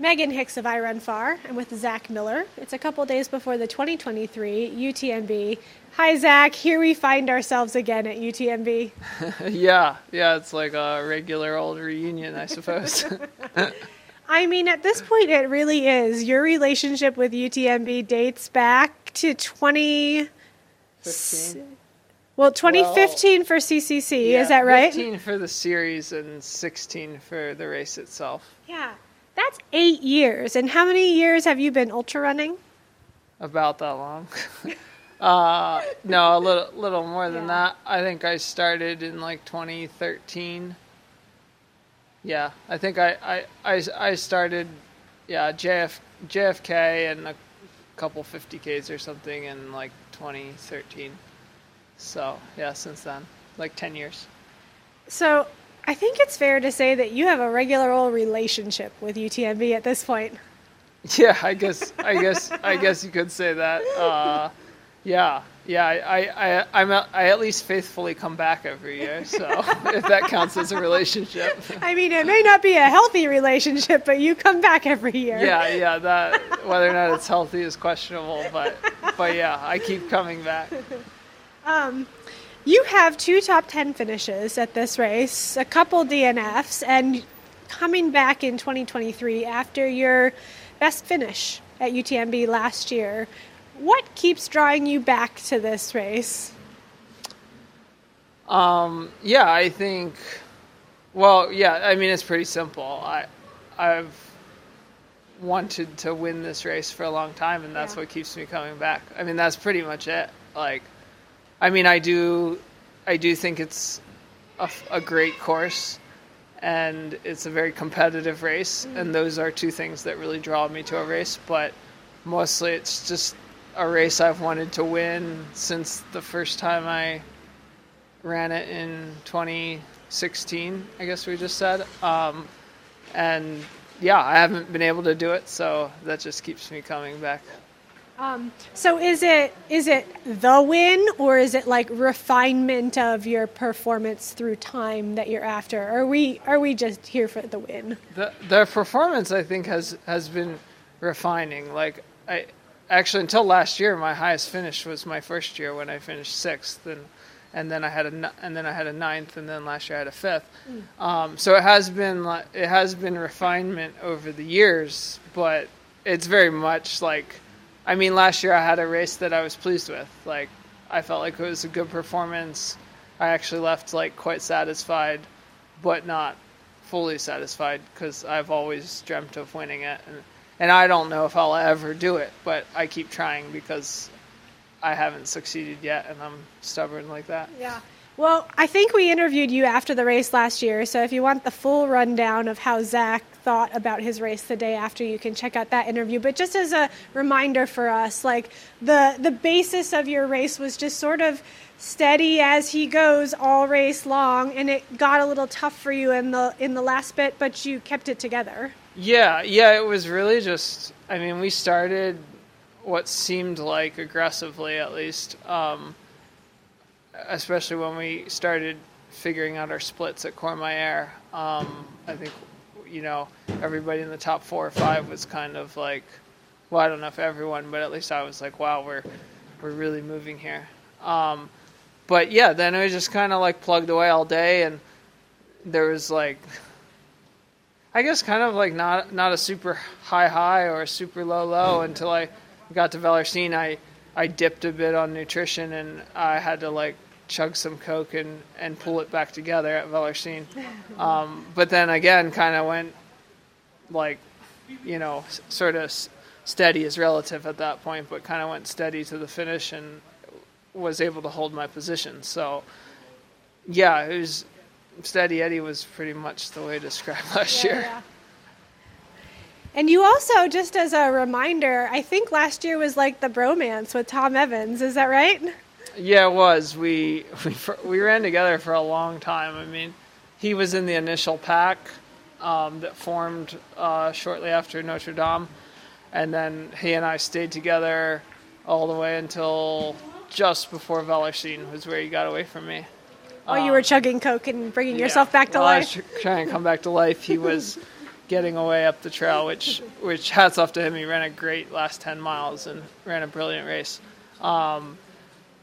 Meghan Hicks of iRunFar. I'm with Zach Miller. It's a couple days before the 2023 UTMB. Hi, Zach. Here we find ourselves again at UTMB. yeah, yeah, it's like a regular old reunion, I suppose. I mean, at this point, it really is. Your relationship with UTMB dates back to 20. 15. Well, 2015 well, for CCC, yeah, is that right? 15 for the series and 16 for the race itself. Yeah, that's eight years. And how many years have you been ultra running? About that long. uh, no, a little, little more than yeah. that. I think I started in like 2013. Yeah, I think I, I, I, I started, yeah, JF, JFK and a couple 50Ks or something in like 2013. So, yeah, since then, like 10 years. So, I think it's fair to say that you have a regular old relationship with UTMB at this point. Yeah, I guess, I guess, I guess you could say that. Uh, yeah, yeah, I, I, I'm, a, I at least faithfully come back every year, so if that counts as a relationship. I mean, it may not be a healthy relationship, but you come back every year. Yeah, yeah, that whether or not it's healthy is questionable, but, but yeah, I keep coming back. Um, you have two top ten finishes at this race, a couple DNFs, and coming back in 2023 after your best finish at UTMB last year. What keeps drawing you back to this race? Um, yeah, I think. Well, yeah, I mean it's pretty simple. I, I've wanted to win this race for a long time, and that's yeah. what keeps me coming back. I mean, that's pretty much it. Like, I mean, I do, I do think it's a, a great course, and it's a very competitive race, mm-hmm. and those are two things that really draw me to a race. But mostly, it's just a race I've wanted to win since the first time I ran it in 2016, I guess we just said. Um, and yeah, I haven't been able to do it, so that just keeps me coming back. Um, so is it is it the win or is it like refinement of your performance through time that you're after? Are we are we just here for the win? The the performance I think has has been refining. Like I actually until last year, my highest finish was my first year when I finished sixth, and and then I had a and then I had a ninth, and then last year I had a fifth. Mm. Um, so it has been it has been refinement over the years, but it's very much like, I mean, last year I had a race that I was pleased with. Like I felt like it was a good performance. I actually left like quite satisfied, but not fully satisfied because I've always dreamt of winning it. And, and I don't know if I'll ever do it, but I keep trying because I haven't succeeded yet, and I'm stubborn like that. Yeah. Well, I think we interviewed you after the race last year, so if you want the full rundown of how Zach thought about his race the day after, you can check out that interview. But just as a reminder for us, like the the basis of your race was just sort of steady as he goes all race long, and it got a little tough for you in the in the last bit, but you kept it together. Yeah, yeah, it was really just. I mean, we started what seemed like aggressively, at least, um, especially when we started figuring out our splits at Courmayeur. Um, I think, you know, everybody in the top four or five was kind of like, well, I don't know if everyone, but at least I was like, wow, we're we're really moving here. Um, but yeah, then it was just kind of like plugged away all day, and there was like I guess kind of like not not a super high high or a super low low until I got to Vallorcine. I I dipped a bit on nutrition and I had to like chug some coke and and pull it back together at Vallorcine. Um, but then again, kind of went like you know sort of steady is relative at that point, but kind of went steady to the finish and was able to hold my position. So yeah, it was Steady Eddie was pretty much the way described last yeah, year. Yeah. And you also, just as a reminder, I think last year was like the bromance with Tom Evans. Is that right? Yeah, it was. We we we ran together for a long time. I mean, he was in the initial pack um, that formed uh, shortly after Notre Dame, and then he and I stayed together all the way until just before Vallorcine was where he got away from me. While um, you were chugging coke and bringing yourself back to while life. I was trying to come back to life. He was getting away up the trail, which which hats off to him. He ran a great last ten miles and ran a brilliant race. Um,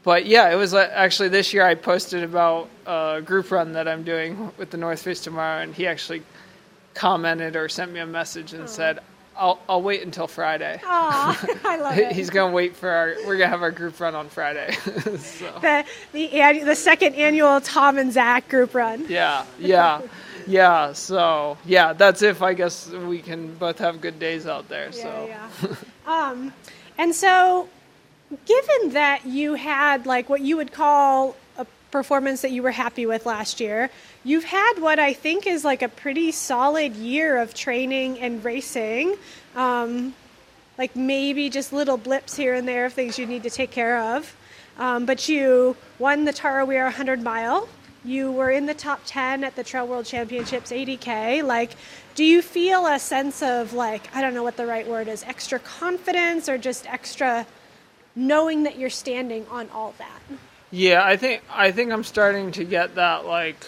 but yeah, it was uh, actually this year I posted about a group run that I'm doing with the North Face tomorrow, and he actually commented or sent me a message and said, "I'll I'll wait until Friday." Aw, I love it. He's gonna wait for our. We're gonna have our group run on Friday. so, the the annu- the second annual Tom and Zach group run. yeah, yeah, yeah. So yeah, that's if I guess we can both have good days out there. so Yeah, yeah. um, and so, given that you had like what you would call a performance that you were happy with last year, you've had what I think is like a pretty solid year of training and racing. Um, like maybe just little blips here and there of things you need to take care of. Um, but you won the Tarawera 100 mile. You were in the top 10 at the Trail World Championships 80K. Like, do you feel a sense of, like, I don't know what the right word is, extra confidence or just extra knowing that you're standing on all that? Yeah, I think I think I'm starting to get that like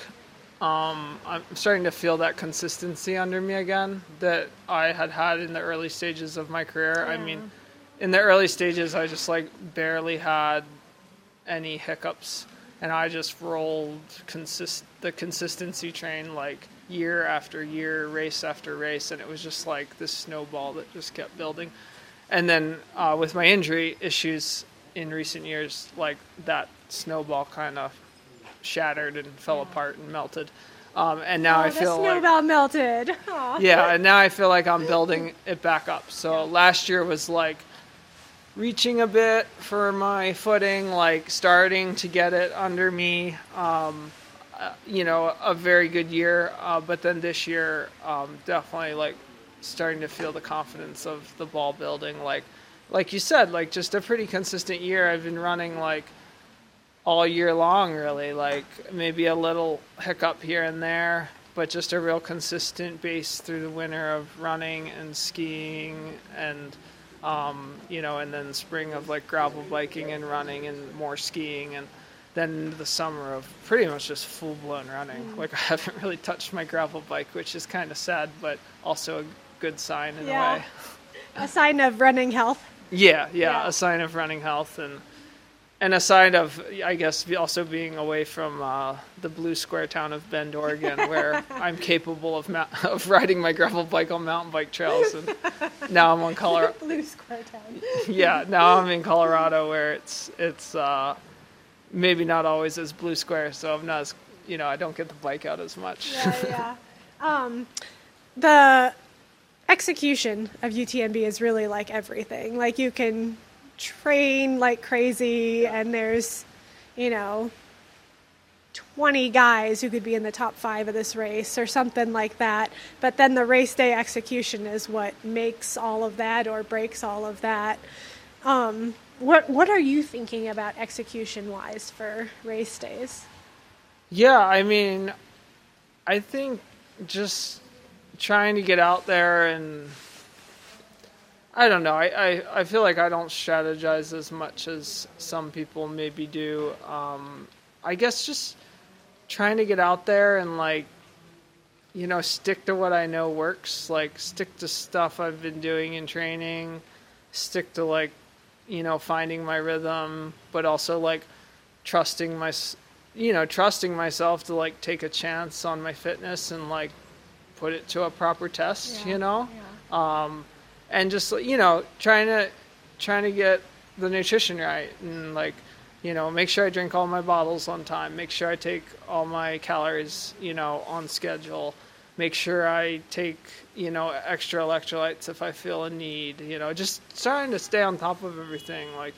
um, I'm starting to feel that consistency under me again that I had had in the early stages of my career. I mean, in the early stages, I just like barely had any hiccups, and I just rolled consist the consistency train like year after year, race after race, and it was just like this snowball that just kept building. And then uh, with my injury issues in recent years, like that snowball kind of shattered and fell apart and melted. Um, and now oh, I feel the like snowball melted. Aw. yeah, and now I feel like I'm building it back up. So last year was like reaching a bit for my footing, like starting to get it under me. Um, uh, you know, a very good year, uh, but then this year, um, definitely like starting to feel the confidence of the ball building. Like, like you said, like just a pretty consistent year. I've been running like all year long, really. Like maybe a little hiccup here and there, but just a real consistent base through the winter of running and skiing and um, you know, and then spring of like gravel biking and running and more skiing and then the summer of pretty much just full blown running. Like I haven't really touched my gravel bike, which is kind of sad, but also a good sign in Yeah. a way. A sign of running health. Yeah, yeah, Yeah. a sign of running health and and a sign of, I guess, also being away from uh, the blue square town of Bend, Oregon, where I'm capable of ma- of riding my gravel bike on mountain bike trails. And now I'm on Colorado. Blue Square Town. Yeah, now I'm in Colorado, where it's it's uh, maybe not always as blue square, so I'm not as you know I don't get the bike out as much. yeah, yeah. Um, the execution of UTMB is really like everything. Like you can train like crazy, and there's, you know, 20 guys who could be in the top five of this race or something like that. But then the race day execution is what makes all of that or breaks all of that. Um, what what are you thinking about execution wise for race days? Yeah, I mean, I think just trying to get out there and I don't know. I, I, I feel like I don't strategize as much as some people maybe do. Um, I guess just trying to get out there and like, you know, stick to what I know works. Like stick to stuff I've been doing in training. Stick to like, you know, finding my rhythm, but also like trusting my, you know, trusting myself to like take a chance on my fitness and like put it to a proper test. You know um, and just you know trying to trying to get the nutrition right and like you know make sure I drink all my bottles on time, make sure I take all my calories you know on schedule, make sure I take you know extra electrolytes if I feel a need, you know just trying to stay on top of everything like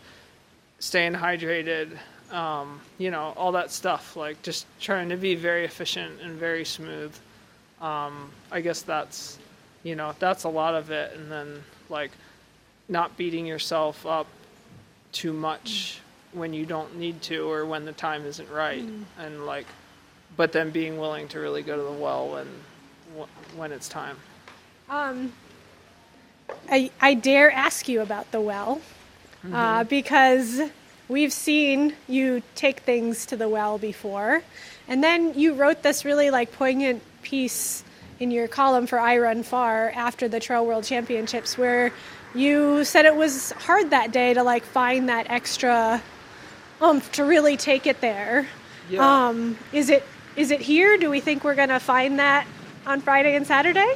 staying hydrated. Um, you know all that stuff like just trying to be very efficient and very smooth um, I guess that's you know that's a lot of it, and then like not beating yourself up too much when you don't need to or when the time isn't right, and like but then being willing to really go to the well when when it's time. Um, I, I dare ask you about the well uh, because we've seen you take things to the well before. And then you wrote this really like poignant piece in your column for iRunFar after the Trail World Championships, where you said it was hard that day to like find that extra oomph to really take it there. Yeah. Um, is it is it here? Do we think we're gonna find that on Friday and Saturday?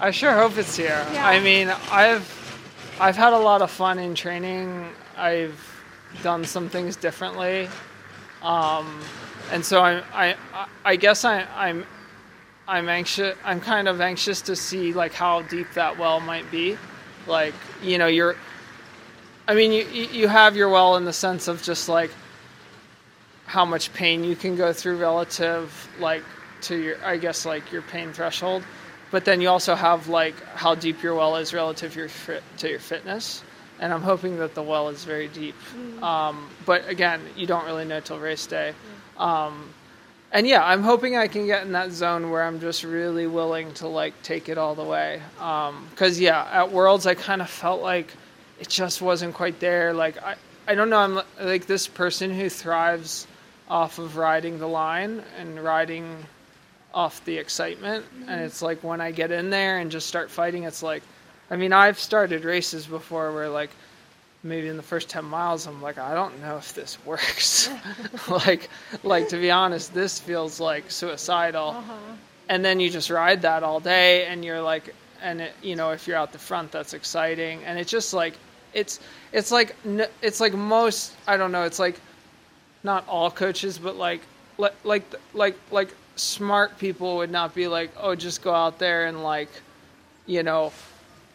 I sure hope it's here. Yeah. I mean, I've I've had a lot of fun in training. I've done some things differently, um, and so I I I guess I, I'm I'm anxious. I'm kind of anxious to see like how deep that well might be. Like you know, you're. I mean, you you have your well in the sense of just like how much pain you can go through relative like to your I guess like your pain threshold but then you also have like how deep your well is relative to your fit, to your fitness and I'm hoping that the well is very deep um, but again you don't really know till race day um, and yeah I'm hoping I can get in that zone where I'm just really willing to like take it all the way. Um, because yeah at worlds I kind of felt like it just wasn't quite there. Like I, I don't know I'm like this person who thrives off of riding the line and riding off the excitement. And mm-hmm. it's like when i get in there and just start fighting it's like i mean i've started races before where like maybe in the first 10 miles i'm like i don't know if this works. Like like to be honest this feels like suicidal. Uh-huh. And then you just ride that all day and you're like and it, you know if you're out the front that's exciting. And it's just like it's it's like it's like most i don't know it's like not all coaches, but like like like like like smart people would not be like, oh, just go out there and like, you know,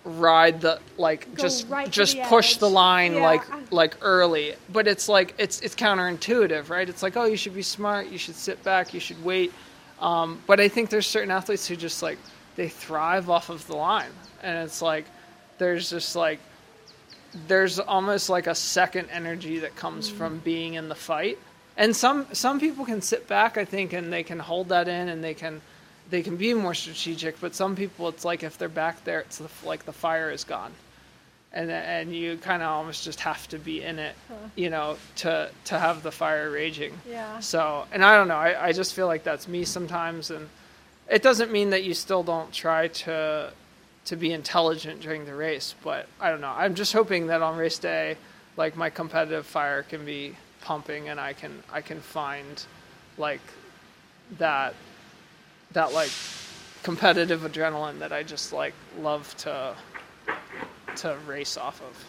ride the like Go just right just the push edge. the line Yeah. like like early. But it's like it's it's counterintuitive, right? It's like, oh, you should be smart, you should sit back, you should wait. Um, but I think there's certain athletes who just like they thrive off of the line, and it's like there's just like there's almost like a second energy that comes from being in the fight and some some people can sit back i think and they can hold that in and they can they can be more strategic but some people it's like if they're back there it's like the fire is gone. And and you kind of almost just have to be in it you know to to have the fire raging. Yeah. so and i don't know I, I just feel like that's me sometimes and it doesn't mean that you still don't try to to be intelligent during the race but i don't know i'm just hoping that on race day like my competitive fire can be pumping and i can i can find like that that like competitive adrenaline that i just like love to to race off of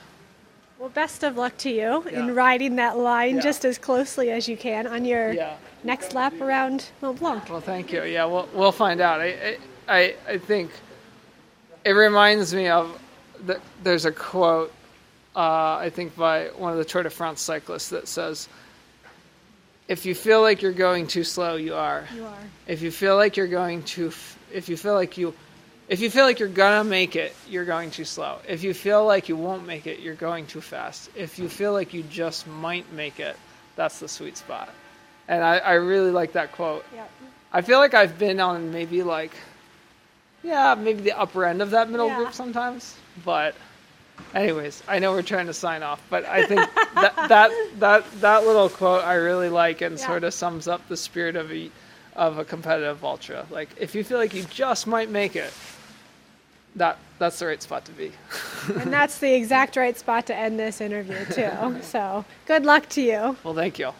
Well, best of luck to you Yeah. in riding that line Yeah. just as closely as you can on your yeah next lap around Mont Blanc. Well, thank you. Yeah, we'll we'll find out. I I I think it reminds me of that. There's a quote uh, I think by one of the Tour de France cyclists that says, "If you feel like you're going too slow, you are. You are. If you feel like you're going too, f- if you feel like you." If you feel like you're gonna make it, you're going too slow. If you feel like you won't make it, you're going too fast. If you feel like you just might make it, that's the sweet spot. And I, I really like that quote. Yeah. I feel like I've been on maybe like, yeah, maybe the upper end of that middle Yeah. group sometimes. But, anyways, I know we're trying to sign off, but I think that that that that little quote I really like and Yeah. sort of sums up the spirit of a of a competitive ultra. Like, if you feel like you just might make it, that that's the right spot to be. and that's the exact right spot to end this interview, too. So good luck to you. Well, thank you.